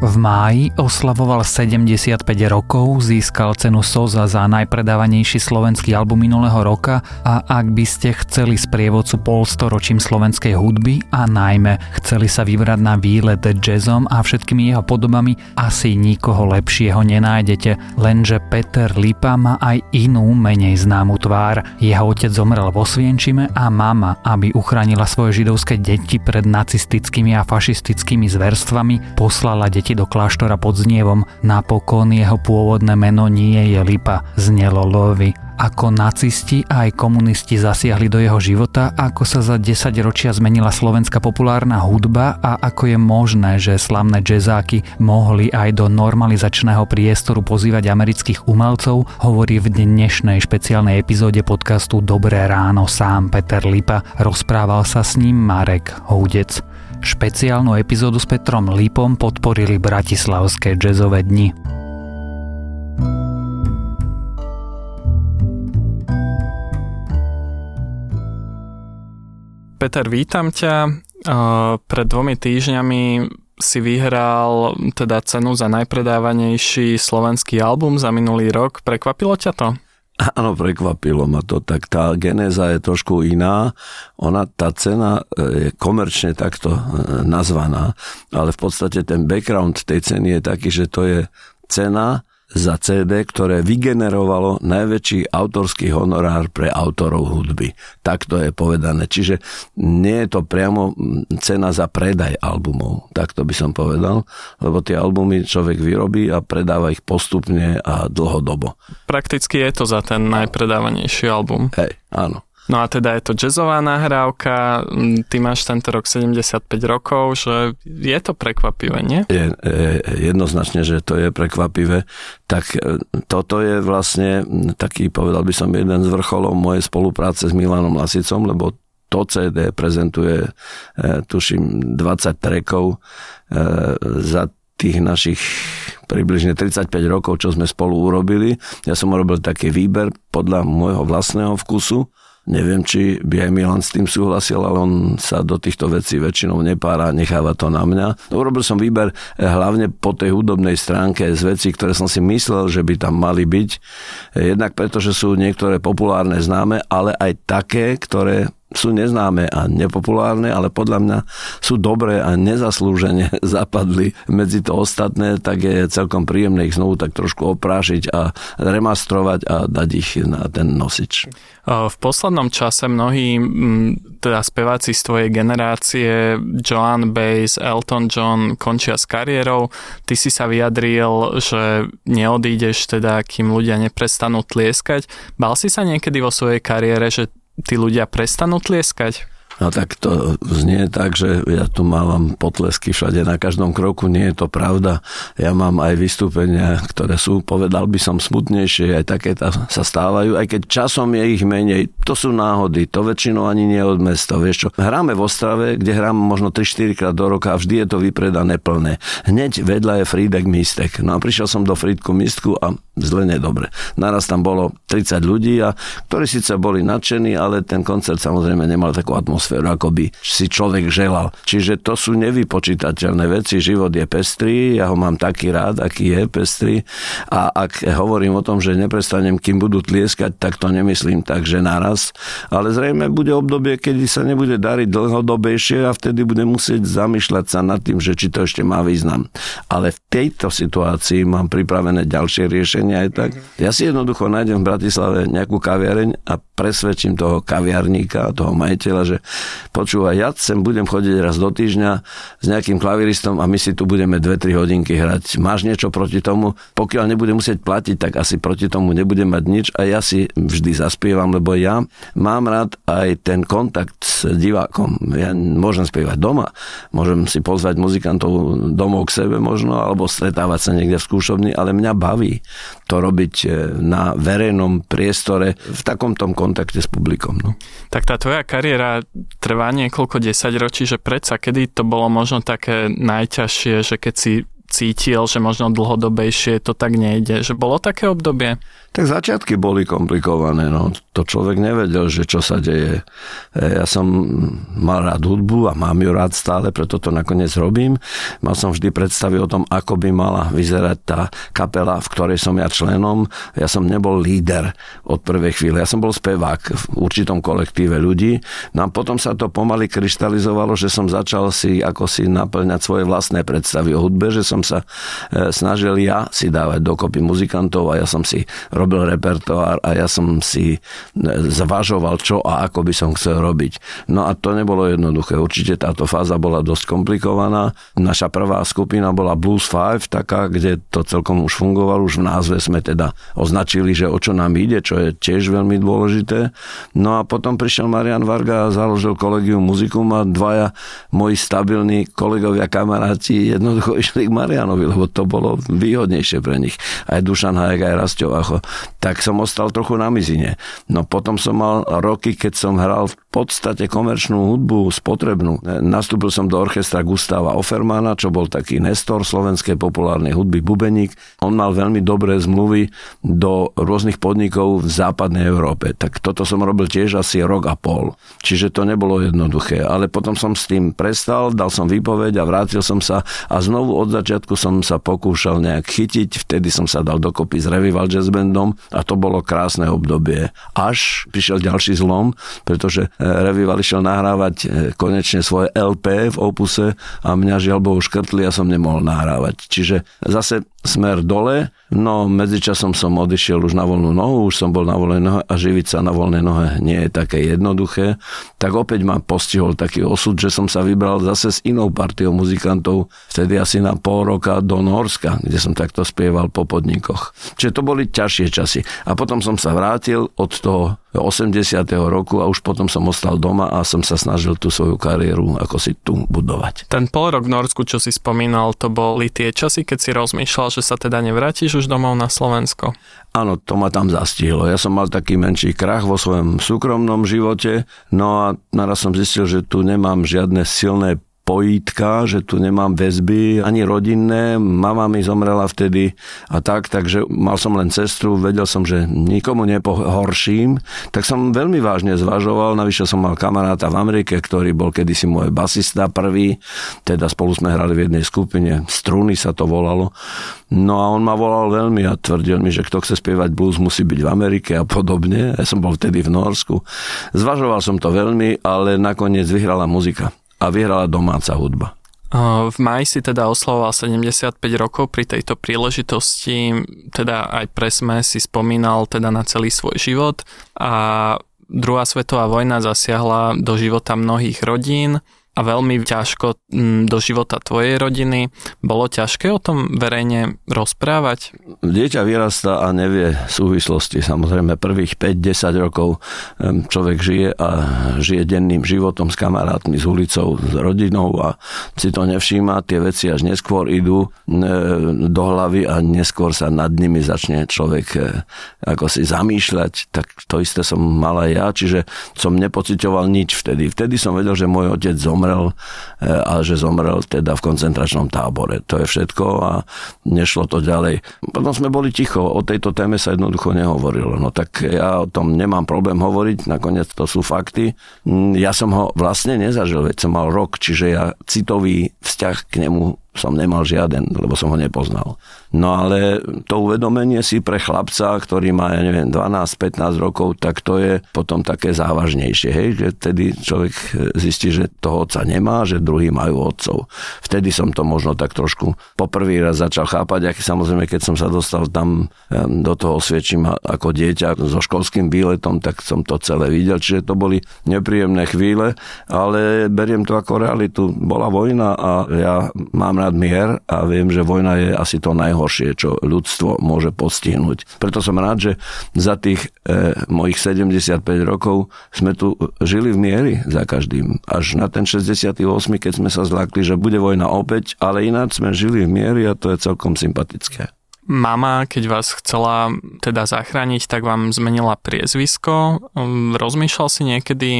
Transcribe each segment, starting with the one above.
V máji oslavoval 75 rokov, získal cenu SOZA za najpredávanejší slovenský album minulého roka a ak by ste chceli sprievodcu polstoročím slovenskej hudby a najmä chceli sa vybrať na výlet jazzom a všetkými jeho podobami, asi nikoho lepšieho nenájdete, lenže Peter Lipa má aj inú, menej známu tvár. Jeho otec zomrel vo Svienčime a mama, aby uchránila svoje židovské deti pred nacistickými a fašistickými zverstvami, poslala deti deti do kláštora pod znievom. Napokon jeho pôvodné meno nie je Lipa, znelo Lovi. Ako nacisti a aj komunisti zasiahli do jeho života, ako sa za 10 ročia zmenila slovenská populárna hudba a ako je možné, že slavné jazzáky mohli aj do normalizačného priestoru pozývať amerických umelcov, hovorí v dnešnej špeciálnej epizóde podcastu Dobré ráno sám Peter Lipa. Rozprával sa s ním Marek Houdec. Špeciálnu epizódu s Petrom Lípom podporili Bratislavské jazzové dni. Peter, vítam ťa. Pred dvomi týždňami si vyhral teda cenu za najpredávanejší slovenský album za minulý rok. Prekvapilo ťa to? Áno, prekvapilo ma to. Tak tá genéza je trošku iná. Ona, tá cena e, je komerčne takto e, nazvaná, ale v podstate ten background tej ceny je taký, že to je cena za CD, ktoré vygenerovalo najväčší autorský honorár pre autorov hudby. Tak to je povedané. Čiže nie je to priamo cena za predaj albumov, tak to by som povedal, lebo tie albumy človek vyrobí a predáva ich postupne a dlhodobo. Prakticky je to za ten najpredávanejší album. Hej, áno. No a teda je to jazzová nahrávka, ty máš tento rok 75 rokov, že je to prekvapivé, nie? Je jednoznačne, že to je prekvapivé. Tak e, toto je vlastne taký, povedal by som, jeden z vrcholov mojej spolupráce s Milanom Lasicom, lebo to CD prezentuje, e, tuším, 20 trekov e, za tých našich približne 35 rokov, čo sme spolu urobili. Ja som urobil taký výber podľa môjho vlastného vkusu Neviem, či by aj Milan s tým súhlasil, ale on sa do týchto vecí väčšinou nepára, necháva to na mňa. Urobil som výber eh, hlavne po tej hudobnej stránke z vecí, ktoré som si myslel, že by tam mali byť. Eh, jednak preto, že sú niektoré populárne známe, ale aj také, ktoré sú neznáme a nepopulárne, ale podľa mňa sú dobré a nezaslúžene zapadli medzi to ostatné, tak je celkom príjemné ich znovu tak trošku oprášiť a remastrovať a dať ich na ten nosič. V poslednom čase mnohí teda speváci z tvojej generácie, Joan Baez, Elton John, končia s kariérou. Ty si sa vyjadril, že neodídeš teda, kým ľudia neprestanú tlieskať. Bal si sa niekedy vo svojej kariére, že tí ľudia prestanú tlieskať? No tak to znie tak, že ja tu mávam potlesky všade na každom kroku, nie je to pravda. Ja mám aj vystúpenia, ktoré sú, povedal by som, smutnejšie, aj také sa stávajú, aj keď časom je ich menej. To sú náhody, to väčšinou ani nie od mesta. Vieš čo, hráme v Ostrave, kde hráme možno 3-4 krát do roka a vždy je to vypredané plné. Hneď vedľa je Friedek Mistek. No a prišiel som do Friedku Mistku a zle nedobre. Naraz tam bolo 30 ľudí, a, ktorí síce boli nadšení, ale ten koncert samozrejme nemal takú atmosféru ako by si človek želal. Čiže to sú nevypočítateľné veci. Život je pestrý, ja ho mám taký rád, aký je pestrý. A ak hovorím o tom, že neprestanem, kým budú tlieskať, tak to nemyslím tak, že naraz. Ale zrejme bude obdobie, kedy sa nebude dariť dlhodobejšie a vtedy bude musieť zamýšľať sa nad tým, že či to ešte má význam. Ale v tejto situácii mám pripravené ďalšie riešenia aj tak. Ja si jednoducho nájdem v Bratislave nejakú kaviareň a presvedčím toho kaviarníka, toho majiteľa, že počúvaj, ja sem budem chodiť raz do týždňa s nejakým klaviristom a my si tu budeme 2-3 hodinky hrať. Máš niečo proti tomu? Pokiaľ nebude musieť platiť, tak asi proti tomu nebudem mať nič a ja si vždy zaspievam, lebo ja mám rád aj ten kontakt s divákom. Ja môžem spievať doma, môžem si pozvať muzikantov domov k sebe možno, alebo stretávať sa niekde v skúšovni, ale mňa baví to robiť e, na verejnom priestore v takom tom kontakte s publikom. No. Tak tá tvoja kariéra trvá niekoľko desaťročí, že predsa kedy to bolo možno také najťažšie, že keď si cítil, že možno dlhodobejšie to tak nejde. Že bolo také obdobie? Tak začiatky boli komplikované, no. To človek nevedel, že čo sa deje. E, ja som mal rád hudbu a mám ju rád stále, preto to nakoniec robím. Mal som vždy predstavy o tom, ako by mala vyzerať tá kapela, v ktorej som ja členom. Ja som nebol líder od prvej chvíle. Ja som bol spevák v určitom kolektíve ľudí. No a potom sa to pomaly kryštalizovalo, že som začal si ako si naplňať svoje vlastné predstavy o hudbe, že som sa e, snažil ja si dávať dokopy muzikantov a ja som si robil repertoár a ja som si e, zvažoval, čo a ako by som chcel robiť. No a to nebolo jednoduché. Určite táto fáza bola dosť komplikovaná. Naša prvá skupina bola Blues 5, taká, kde to celkom už fungovalo. Už v názve sme teda označili, že o čo nám ide, čo je tiež veľmi dôležité. No a potom prišiel Marian Varga a založil kolegium muzikum a dvaja moji stabilní kolegovia, kamaráti jednoducho išli k Marianovi, lebo to bolo výhodnejšie pre nich. Aj Dušan Hajek, aj Rastio Vacho tak som ostal trochu na mizine. No potom som mal roky, keď som hral v podstate komerčnú hudbu spotrebnú. Nastúpil som do orchestra Gustava Offermana, čo bol taký nestor slovenskej populárnej hudby Bubeník. On mal veľmi dobré zmluvy do rôznych podnikov v západnej Európe. Tak toto som robil tiež asi rok a pol. Čiže to nebolo jednoduché. Ale potom som s tým prestal, dal som výpoveď a vrátil som sa a znovu od začiatku som sa pokúšal nejak chytiť. Vtedy som sa dal dokopy s Revival Jazz Bandom a to bolo krásne obdobie. Až prišiel ďalší zlom, pretože e, Revival išiel nahrávať e, konečne svoje LP v opuse a mňa žiaľ Bohu škrtli a som nemohol nahrávať. Čiže zase smer dole, no medzičasom som odišiel už na voľnú nohu, už som bol na voľnej nohe a živiť sa na voľnej nohe nie je také jednoduché. Tak opäť ma postihol taký osud, že som sa vybral zase s inou partiou muzikantov, vtedy asi na pol roka do Norska, kde som takto spieval po podnikoch. Čiže to boli ťažšie časy. A potom som sa vrátil od toho 80. roku a už potom som ostal doma a som sa snažil tú svoju kariéru ako si tu budovať. Ten pol rok v Norsku, čo si spomínal, to boli tie časy, keď si rozmýšľal, že sa teda nevrátiš už domov na Slovensko? Áno, to ma tam zastihlo. Ja som mal taký menší krach vo svojom súkromnom živote, no a naraz som zistil, že tu nemám žiadne silné pojítka, že tu nemám väzby ani rodinné, mama mi zomrela vtedy a tak, takže mal som len sestru, vedel som, že nikomu nepohorším, tak som veľmi vážne zvažoval, navyše som mal kamaráta v Amerike, ktorý bol kedysi môj basista prvý, teda spolu sme hrali v jednej skupine, Struny sa to volalo, no a on ma volal veľmi a tvrdil mi, že kto chce spievať blues musí byť v Amerike a podobne, ja som bol vtedy v Norsku. Zvažoval som to veľmi, ale nakoniec vyhrala muzika a vyhrala domáca hudba. V maji si teda oslavoval 75 rokov pri tejto príležitosti, teda aj pre sme si spomínal teda na celý svoj život a druhá svetová vojna zasiahla do života mnohých rodín a veľmi ťažko mm, do života tvojej rodiny. Bolo ťažké o tom verejne rozprávať? Dieťa vyrastá a nevie súvislosti. Samozrejme prvých 5-10 rokov človek žije a žije denným životom s kamarátmi, s ulicou, s rodinou a si to nevšíma. Tie veci až neskôr idú do hlavy a neskôr sa nad nimi začne človek e, ako si zamýšľať. Tak to isté som mal aj ja, čiže som nepocitoval nič vtedy. Vtedy som vedel, že môj otec zomrel zomrel e, a že zomrel teda v koncentračnom tábore. To je všetko a nešlo to ďalej. Potom sme boli ticho, o tejto téme sa jednoducho nehovorilo. No tak ja o tom nemám problém hovoriť, nakoniec to sú fakty. Mm, ja som ho vlastne nezažil, veď som mal rok, čiže ja citový vzťah k nemu som nemal žiaden, lebo som ho nepoznal. No ale to uvedomenie si pre chlapca, ktorý má, ja neviem, 12-15 rokov, tak to je potom také závažnejšie, hej, že vtedy človek zistí, že toho otca nemá, že druhý majú otcov. Vtedy som to možno tak trošku poprvý raz začal chápať, aký samozrejme, keď som sa dostal tam do toho osviečím ako dieťa so školským výletom, tak som to celé videl, čiže to boli nepríjemné chvíle, ale beriem to ako realitu. Bola vojna a ja mám rád mier a viem, že vojna je asi to najhoršie, čo ľudstvo môže postihnúť. Preto som rád, že za tých e, mojich 75 rokov sme tu žili v miery za každým. Až na ten 68, keď sme sa zlákli, že bude vojna opäť, ale ináč sme žili v miery a to je celkom sympatické. Mama, keď vás chcela teda zachrániť, tak vám zmenila priezvisko. Um, rozmýšľal si niekedy,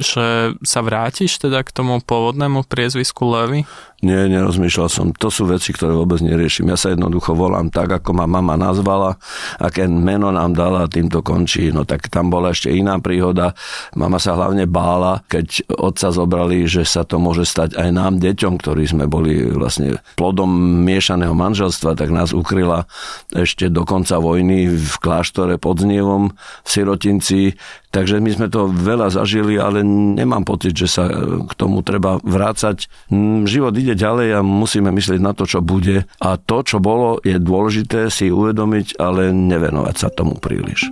že sa vrátiš teda k tomu pôvodnému priezvisku Levy? Nie, nerozmýšľal som. To sú veci, ktoré vôbec neriešim. Ja sa jednoducho volám tak, ako ma mama nazvala, aké meno nám dala, tým to končí. No tak tam bola ešte iná príhoda. Mama sa hlavne bála, keď otca zobrali, že sa to môže stať aj nám, deťom, ktorí sme boli vlastne plodom miešaného manželstva, tak nás ukryla ešte do konca vojny v kláštore pod Znievom v Sirotinci. Takže my sme to veľa zažili, ale nemám pocit, že sa k tomu treba vrácať. Mm, život ide ďalej a musíme myslieť na to, čo bude. A to, čo bolo, je dôležité si uvedomiť, ale nevenovať sa tomu príliš.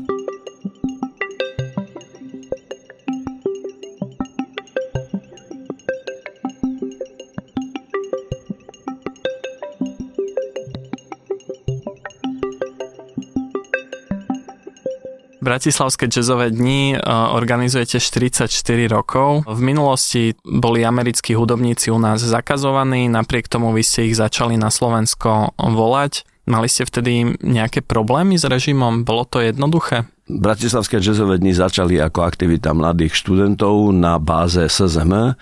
Bratislavské jazzové dni e, organizujete 44 rokov. V minulosti boli americkí hudobníci u nás zakazovaní, napriek tomu vy ste ich začali na Slovensko volať. Mali ste vtedy nejaké problémy s režimom? Bolo to jednoduché? Bratislavské jazzové dni začali ako aktivita mladých študentov na báze SZM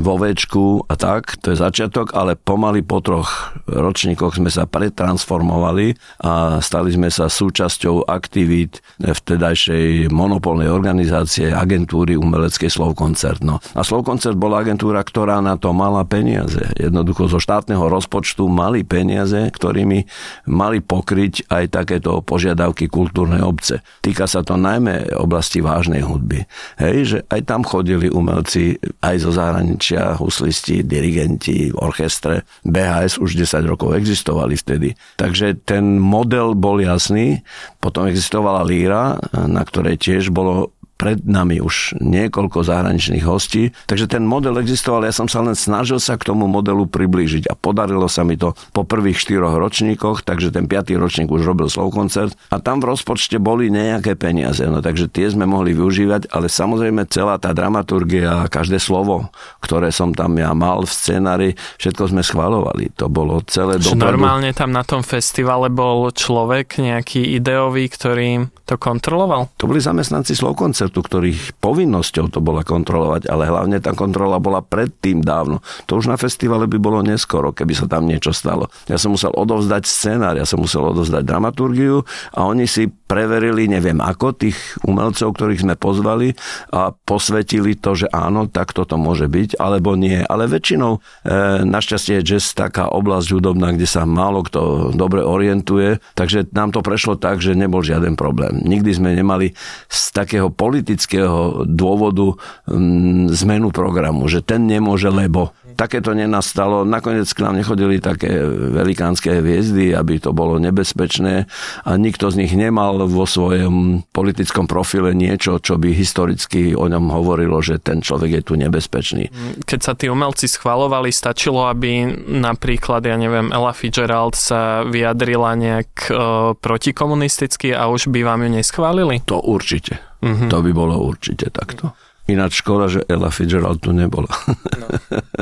vo Včku a tak, to je začiatok, ale pomaly po troch ročníkoch sme sa pretransformovali a stali sme sa súčasťou aktivít vtedajšej monopolnej organizácie agentúry umeleckej Slovkoncert. No. A Slovkoncert bola agentúra, ktorá na to mala peniaze. Jednoducho zo štátneho rozpočtu mali peniaze, ktorými mali pokryť aj takéto požiadavky kultúrnej obce. Týka sa to najmä oblasti vážnej hudby. Hej, že aj tam chodili umelci aj zo zahraničia, huslisti, dirigenti, orchestre. BHS už 10 rokov existovali vtedy. Takže ten model bol jasný. Potom existovala líra, na ktorej tiež bolo pred nami už niekoľko zahraničných hostí, takže ten model existoval, ja som sa len snažil sa k tomu modelu priblížiť a podarilo sa mi to po prvých štyroch ročníkoch, takže ten piatý ročník už robil koncert a tam v rozpočte boli nejaké peniaze, no takže tie sme mohli využívať, ale samozrejme celá tá dramaturgia a každé slovo, ktoré som tam ja mal v scenári, všetko sme schvalovali. To bolo celé dopredu. Normálne tam na tom festivale bol človek nejaký ideový, ktorý to kontroloval? To boli zamestnanci Slovkoncertu koncertu, ktorých povinnosťou to bola kontrolovať, ale hlavne tá kontrola bola predtým dávno. To už na festivale by bolo neskoro, keby sa tam niečo stalo. Ja som musel odovzdať scenár, ja som musel odovzdať dramaturgiu a oni si preverili, neviem ako, tých umelcov, ktorých sme pozvali a posvetili to, že áno, tak toto môže byť, alebo nie. Ale väčšinou, e, našťastie je jazz taká oblasť hudobná, kde sa málo kto dobre orientuje, takže nám to prešlo tak, že nebol žiaden problém. Nikdy sme nemali z takého politického dôvodu mm, zmenu programu, že ten nemôže, lebo takéto nenastalo. Nakoniec k nám nechodili také velikánske hviezdy, aby to bolo nebezpečné a nikto z nich nemal vo svojom politickom profile niečo, čo by historicky o ňom hovorilo, že ten človek je tu nebezpečný. Keď sa tí umelci schvalovali, stačilo, aby napríklad, ja neviem, Ella Fitzgerald sa vyjadrila nejak e, protikomunisticky a už by vám ju neschválili? To určite. Mm-hmm. To by bolo určite takto. Ináč škoda, že Ella Fitzgerald tu nebola. No.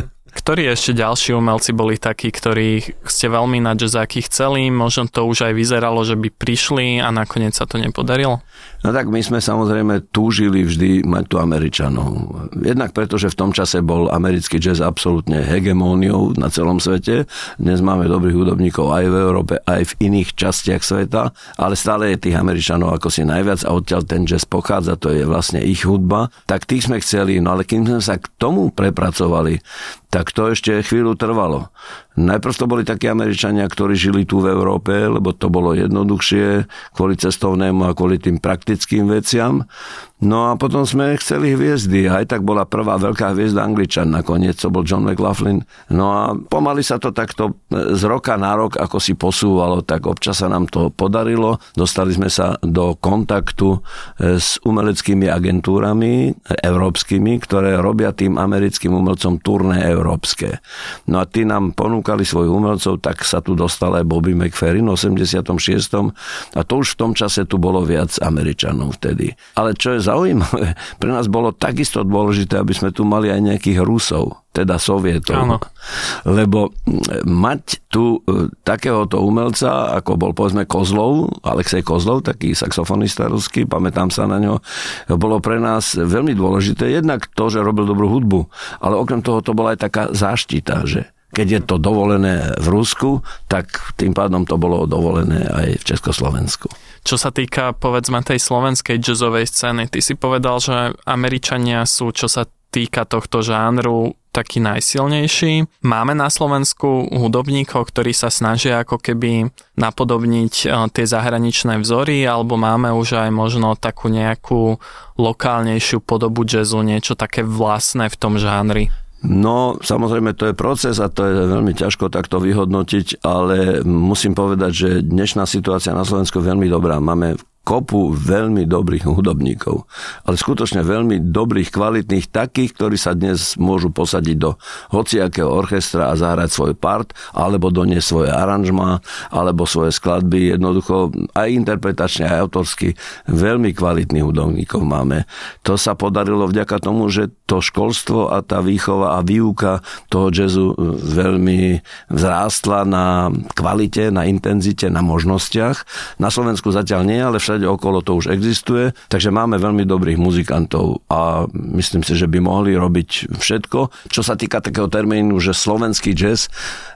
Ktorí ešte ďalší umelci boli takí, ktorí ste veľmi na jazzáky chceli, možno to už aj vyzeralo, že by prišli a nakoniec sa to nepodarilo? No tak my sme samozrejme túžili vždy mať tu Američanov. Jednak preto, že v tom čase bol americký jazz absolútne hegemóniou na celom svete. Dnes máme dobrých hudobníkov aj v Európe, aj v iných častiach sveta, ale stále je tých Američanov ako si najviac a odtiaľ ten jazz pochádza, to je vlastne ich hudba. Tak tých sme chceli, no ale kým sme sa k tomu prepracovali, tak to ešte chvíľu trvalo. Najprv to boli takí Američania, ktorí žili tu v Európe, lebo to bolo jednoduchšie kvôli cestovnému a kvôli tým praktickým veciam. No a potom sme chceli hviezdy. Aj tak bola prvá veľká hviezda Angličan. Nakoniec to bol John McLaughlin. No a pomaly sa to takto z roka na rok, ako si posúvalo, tak občas sa nám to podarilo. Dostali sme sa do kontaktu e, s umeleckými agentúrami európskymi, ktoré robia tým americkým umelcom turné európske. No a tí nám ponúkali svojich umelcov, tak sa tu dostal aj Bobby McFerrin v 86. A to už v tom čase tu bolo viac Američanov vtedy. Ale čo je zaujímavé. Pre nás bolo takisto dôležité, aby sme tu mali aj nejakých Rusov, teda Sovietov. Áno. Lebo mať tu e, takéhoto umelca, ako bol povedzme Kozlov, Alexej Kozlov, taký saxofonista ruský, pamätám sa na ňo, bolo pre nás veľmi dôležité. Jednak to, že robil dobrú hudbu, ale okrem toho to bola aj taká záštita, že keď je to dovolené v Rusku, tak tým pádom to bolo dovolené aj v Československu. Čo sa týka, povedzme, tej slovenskej jazzovej scény, ty si povedal, že Američania sú, čo sa týka tohto žánru, taký najsilnejší. Máme na Slovensku hudobníkov, ktorí sa snažia ako keby napodobniť eh, tie zahraničné vzory, alebo máme už aj možno takú nejakú lokálnejšiu podobu jazzu, niečo také vlastné v tom žánri. No, samozrejme, to je proces a to je veľmi ťažko takto vyhodnotiť, ale musím povedať, že dnešná situácia na Slovensku je veľmi dobrá. Máme kopu veľmi dobrých hudobníkov, ale skutočne veľmi dobrých, kvalitných, takých, ktorí sa dnes môžu posadiť do hociakého orchestra a zahrať svoj part, alebo doniesť svoje aranžma, alebo svoje skladby. Jednoducho aj interpretačne, aj autorsky veľmi kvalitných hudobníkov máme. To sa podarilo vďaka tomu, že to školstvo a tá výchova a výuka toho jazzu veľmi vzrástla na kvalite, na intenzite, na možnostiach. Na Slovensku zatiaľ nie, ale všade všade okolo to už existuje, takže máme veľmi dobrých muzikantov a myslím si, že by mohli robiť všetko. Čo sa týka takého termínu, že slovenský jazz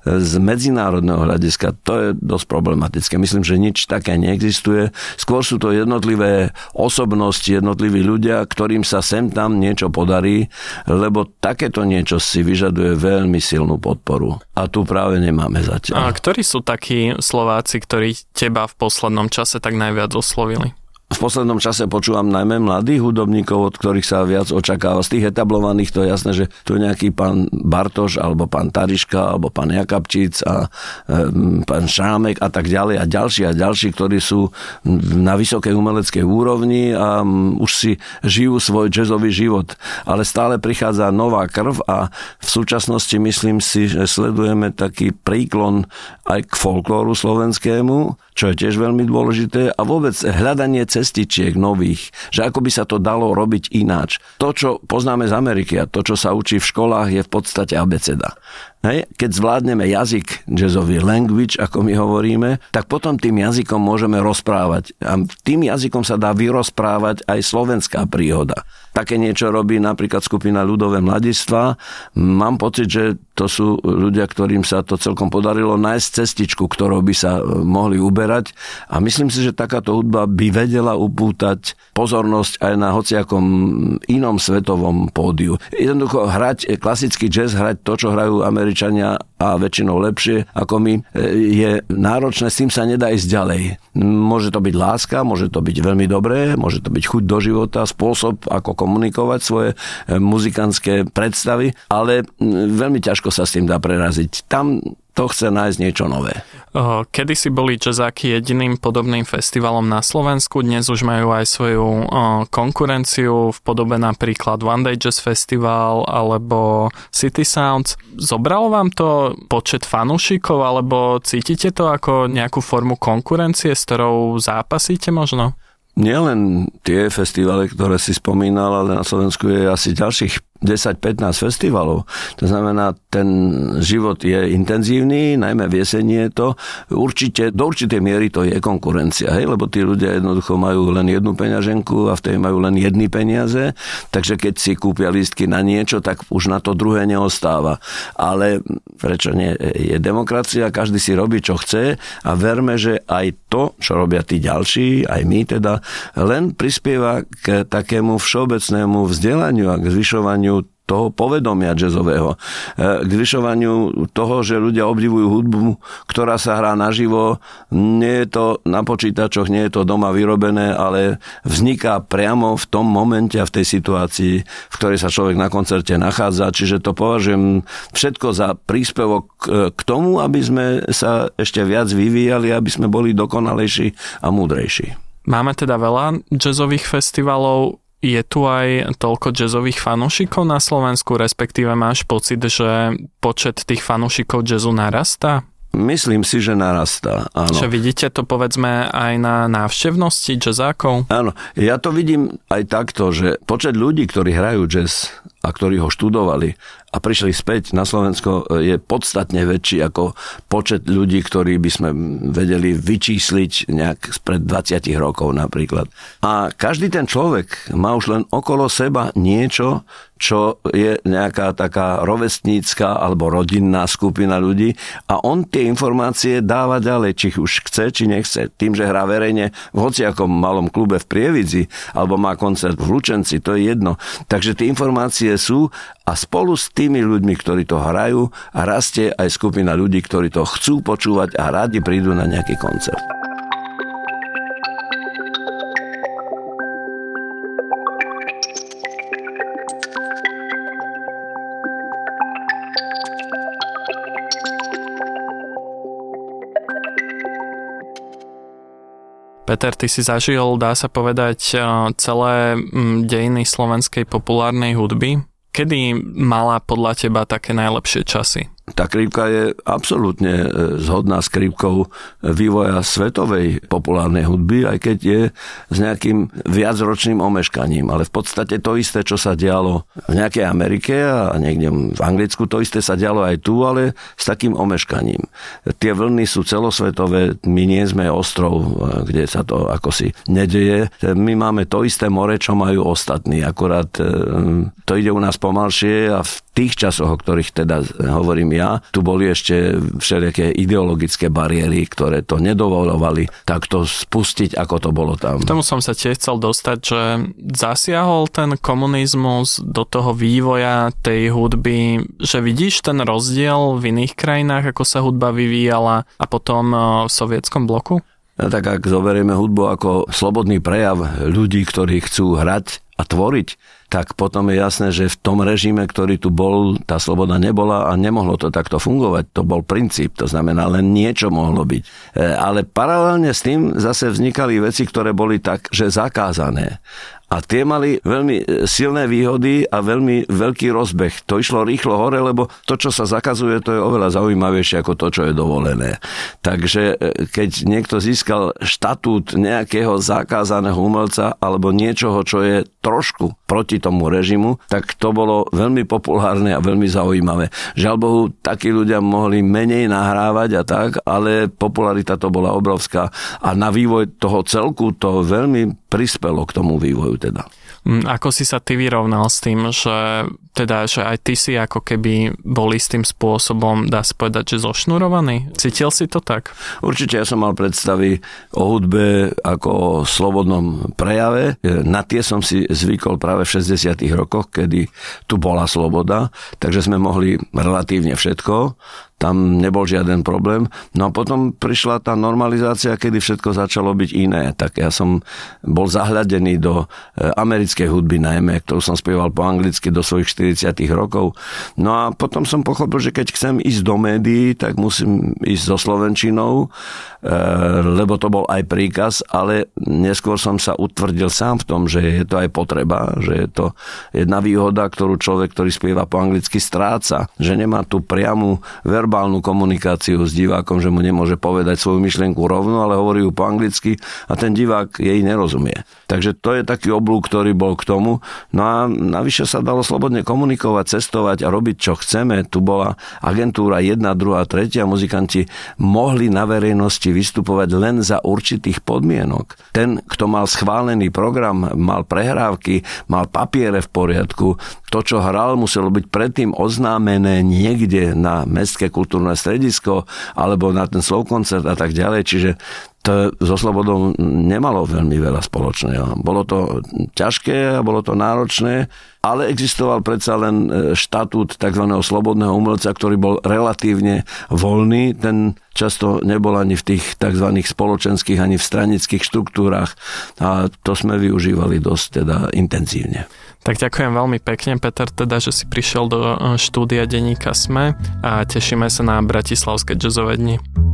z medzinárodného hľadiska, to je dosť problematické. Myslím, že nič také neexistuje. Skôr sú to jednotlivé osobnosti, jednotliví ľudia, ktorým sa sem tam niečo podarí, lebo takéto niečo si vyžaduje veľmi silnú podporu. A tu práve nemáme zatiaľ. A ktorí sú takí Slováci, ktorí teba v poslednom čase tak najviac oslovili? V poslednom čase počúvam najmä mladých hudobníkov, od ktorých sa viac očakáva. Z tých etablovaných to je jasné, že tu je nejaký pán Bartoš, alebo pán Tariška, alebo pán Jakabčic a e, pán Šámek a tak ďalej a ďalší a ďalší, ktorí sú na vysokej umeleckej úrovni a už si žijú svoj jazzový život. Ale stále prichádza nová krv a v súčasnosti myslím si, že sledujeme taký príklon aj k folklóru slovenskému, čo je tiež veľmi dôležité a vôbec hľadanie cestičiek nových, že ako by sa to dalo robiť ináč. To, čo poznáme z Ameriky a to, čo sa učí v školách, je v podstate abeceda. Hej? Keď zvládneme jazyk, jazzový language, ako my hovoríme, tak potom tým jazykom môžeme rozprávať. A tým jazykom sa dá vyrozprávať aj slovenská príhoda. Také niečo robí napríklad skupina ľudové mladistva. Mám pocit, že to sú ľudia, ktorým sa to celkom podarilo nájsť cestičku, ktorou by sa e, mohli uberať. A myslím si, že takáto hudba by vedela upútať pozornosť aj na hociakom inom svetovom pódiu. Jednoducho hrať klasický jazz, hrať to, čo hrajú Američania a väčšinou lepšie ako my, e, je náročné, s tým sa nedá ísť ďalej. Môže to byť láska, môže to byť veľmi dobré, môže to byť chuť do života, spôsob, ako komunikovať svoje e, muzikantské predstavy, ale veľmi ťažko sa s tým dá preraziť. Tam to chce nájsť niečo nové. Kedy si boli jazzáky jediným podobným festivalom na Slovensku, dnes už majú aj svoju konkurenciu v podobe napríklad One Day Jazz Festival alebo City Sounds. Zobralo vám to počet fanúšikov alebo cítite to ako nejakú formu konkurencie, s ktorou zápasíte možno? Nielen tie festivaly, ktoré si spomínal, ale na Slovensku je asi ďalších 10-15 festivalov. To znamená, ten život je intenzívny, najmä v jeseni je to. Určite, do určitej miery to je konkurencia, hej? lebo tí ľudia jednoducho majú len jednu peňaženku a v tej majú len jedny peniaze, takže keď si kúpia lístky na niečo, tak už na to druhé neostáva. Ale prečo nie? Je demokracia, každý si robí, čo chce a verme, že aj to, čo robia tí ďalší, aj my teda, len prispieva k takému všeobecnému vzdelaniu a k zvyšovaniu toho povedomia jazzového, e, k zvyšovaniu toho, že ľudia obdivujú hudbu, ktorá sa hrá naživo. Nie je to na počítačoch, nie je to doma vyrobené, ale vzniká priamo v tom momente a v tej situácii, v ktorej sa človek na koncerte nachádza. Čiže to považujem všetko za príspevok k tomu, aby sme sa ešte viac vyvíjali, aby sme boli dokonalejší a múdrejší. Máme teda veľa jazzových festivalov je tu aj toľko jazzových fanúšikov na Slovensku, respektíve máš pocit, že počet tých fanúšikov jazzu narastá? Myslím si, že narastá. Áno. Čo vidíte to povedzme aj na návštevnosti jazzákov? Áno, ja to vidím aj takto, že počet ľudí, ktorí hrajú jazz a ktorí ho študovali a prišli späť na Slovensko, je podstatne väčší ako počet ľudí, ktorí by sme vedeli vyčísliť nejak spred 20 rokov napríklad. A každý ten človek má už len okolo seba niečo, čo je nejaká taká rovestnícka alebo rodinná skupina ľudí a on tie informácie dáva ďalej, či už chce, či nechce. Tým, že hrá verejne v hociakom malom klube v Prievidzi alebo má koncert v Lučenci, to je jedno. Takže tie informácie sú a spolu s tými ľuďmi, ktorí to hrajú, rastie aj skupina ľudí, ktorí to chcú počúvať a rádi prídu na nejaký koncert. Peter, ty si zažil, dá sa povedať, eh, celé mm, dejiny slovenskej populárnej hudby. Kedy mala podľa teba také najlepšie časy? Tá krivka je absolútne e, zhodná s krivkou vývoja svetovej populárnej hudby, aj keď je s nejakým viacročným omeškaním. Ale v podstate to isté, čo sa dialo v nejakej Amerike a niekde v Anglicku, to isté sa dialo aj tu, ale s takým omeškaním. Tie vlny sú celosvetové, my nie sme ostrov, e, kde sa to ako si nedeje. My máme to isté more, čo majú ostatní, akurát e, to ide u nás pomalšie a v tých časoch, o ktorých teda hovorím ja, tu boli ešte všelijaké ideologické bariéry, ktoré to nedovolovali takto spustiť, ako to bolo tam. K tomu som sa tiež chcel dostať, že zasiahol ten komunizmus do toho vývoja tej hudby, že vidíš ten rozdiel v iných krajinách, ako sa hudba vyvíjala a potom e, v sovietskom bloku? No tak ak zoberieme hudbu ako slobodný prejav ľudí, ktorí chcú hrať a tvoriť, tak potom je jasné, že v tom režime, ktorý tu bol, tá sloboda nebola a nemohlo to takto fungovať. To bol princíp, to znamená, len niečo mohlo byť. E, ale paralelne s tým zase vznikali veci, ktoré boli tak, že zakázané. A tie mali veľmi e, silné výhody a veľmi veľký rozbeh. To išlo rýchlo hore, lebo to, čo sa zakazuje, to je oveľa zaujímavejšie ako to, čo je dovolené. Takže e, keď niekto získal štatút nejakého zakázaného umelca alebo niečoho, čo je trošku proti tomu režimu, tak to bolo veľmi populárne a veľmi zaujímavé. Žiaľ Bohu, takí ľudia mohli menej nahrávať a tak, ale popularita to bola obrovská a na vývoj toho celku to veľmi prispelo k tomu vývoju teda. Mm, ako si sa ty vyrovnal s tým, že, teda, že aj ty si ako keby bol istým spôsobom, dá sa povedať, že zošnurovaný? Cítil si to tak? Určite ja som mal predstavy o hudbe ako o slobodnom prejave. Na tie som si zvykol práve v 60 rokoch, kedy tu bola sloboda, takže sme mohli relatívne všetko tam nebol žiaden problém. No a potom prišla tá normalizácia, kedy všetko začalo byť iné. Tak ja som bol zahľadený do e, americkej hudby najmä, ktorú som spieval po anglicky do svojich 40 rokov. No a potom som pochopil, že keď chcem ísť do médií, tak musím ísť so Slovenčinou, lebo to bol aj príkaz, ale neskôr som sa utvrdil sám v tom, že je to aj potreba, že je to jedna výhoda, ktorú človek, ktorý spieva po anglicky, stráca, že nemá tú priamu verbálnu komunikáciu s divákom, že mu nemôže povedať svoju myšlienku rovno, ale hovorí ju po anglicky a ten divák jej nerozumie. Takže to je taký oblúk, ktorý bol k tomu. No a navyše sa dalo slobodne komunikovať, cestovať a robiť, čo chceme. Tu bola agentúra jedna, druhá, tretia. Muzikanti mohli na verejnosti vystupovať len za určitých podmienok. Ten, kto mal schválený program, mal prehrávky, mal papiere v poriadku, to, čo hral, muselo byť predtým oznámené niekde na mestské kultúrne stredisko alebo na ten koncert a tak ďalej. Čiže to so slobodou nemalo veľmi veľa spoločného. Bolo to ťažké a bolo to náročné, ale existoval predsa len e, štatút tzv. slobodného umelca, ktorý bol relatívne voľný. Ten často nebol ani v tých tzv. spoločenských, ani v stranických štruktúrach a to sme využívali dosť teda intenzívne. Tak ďakujem veľmi pekne, Peter, teda, že si prišiel do e, štúdia denníka SME a tešíme sa na Bratislavské jazzové dni.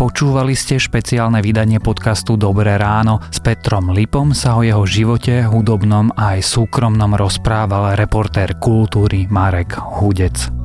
Počúvali ste špeciálne vydanie podcastu Dobré ráno. S Petrom Lipom sa o jeho živote, hudobnom a aj súkromnom rozprával reportér kultúry Marek Hudec.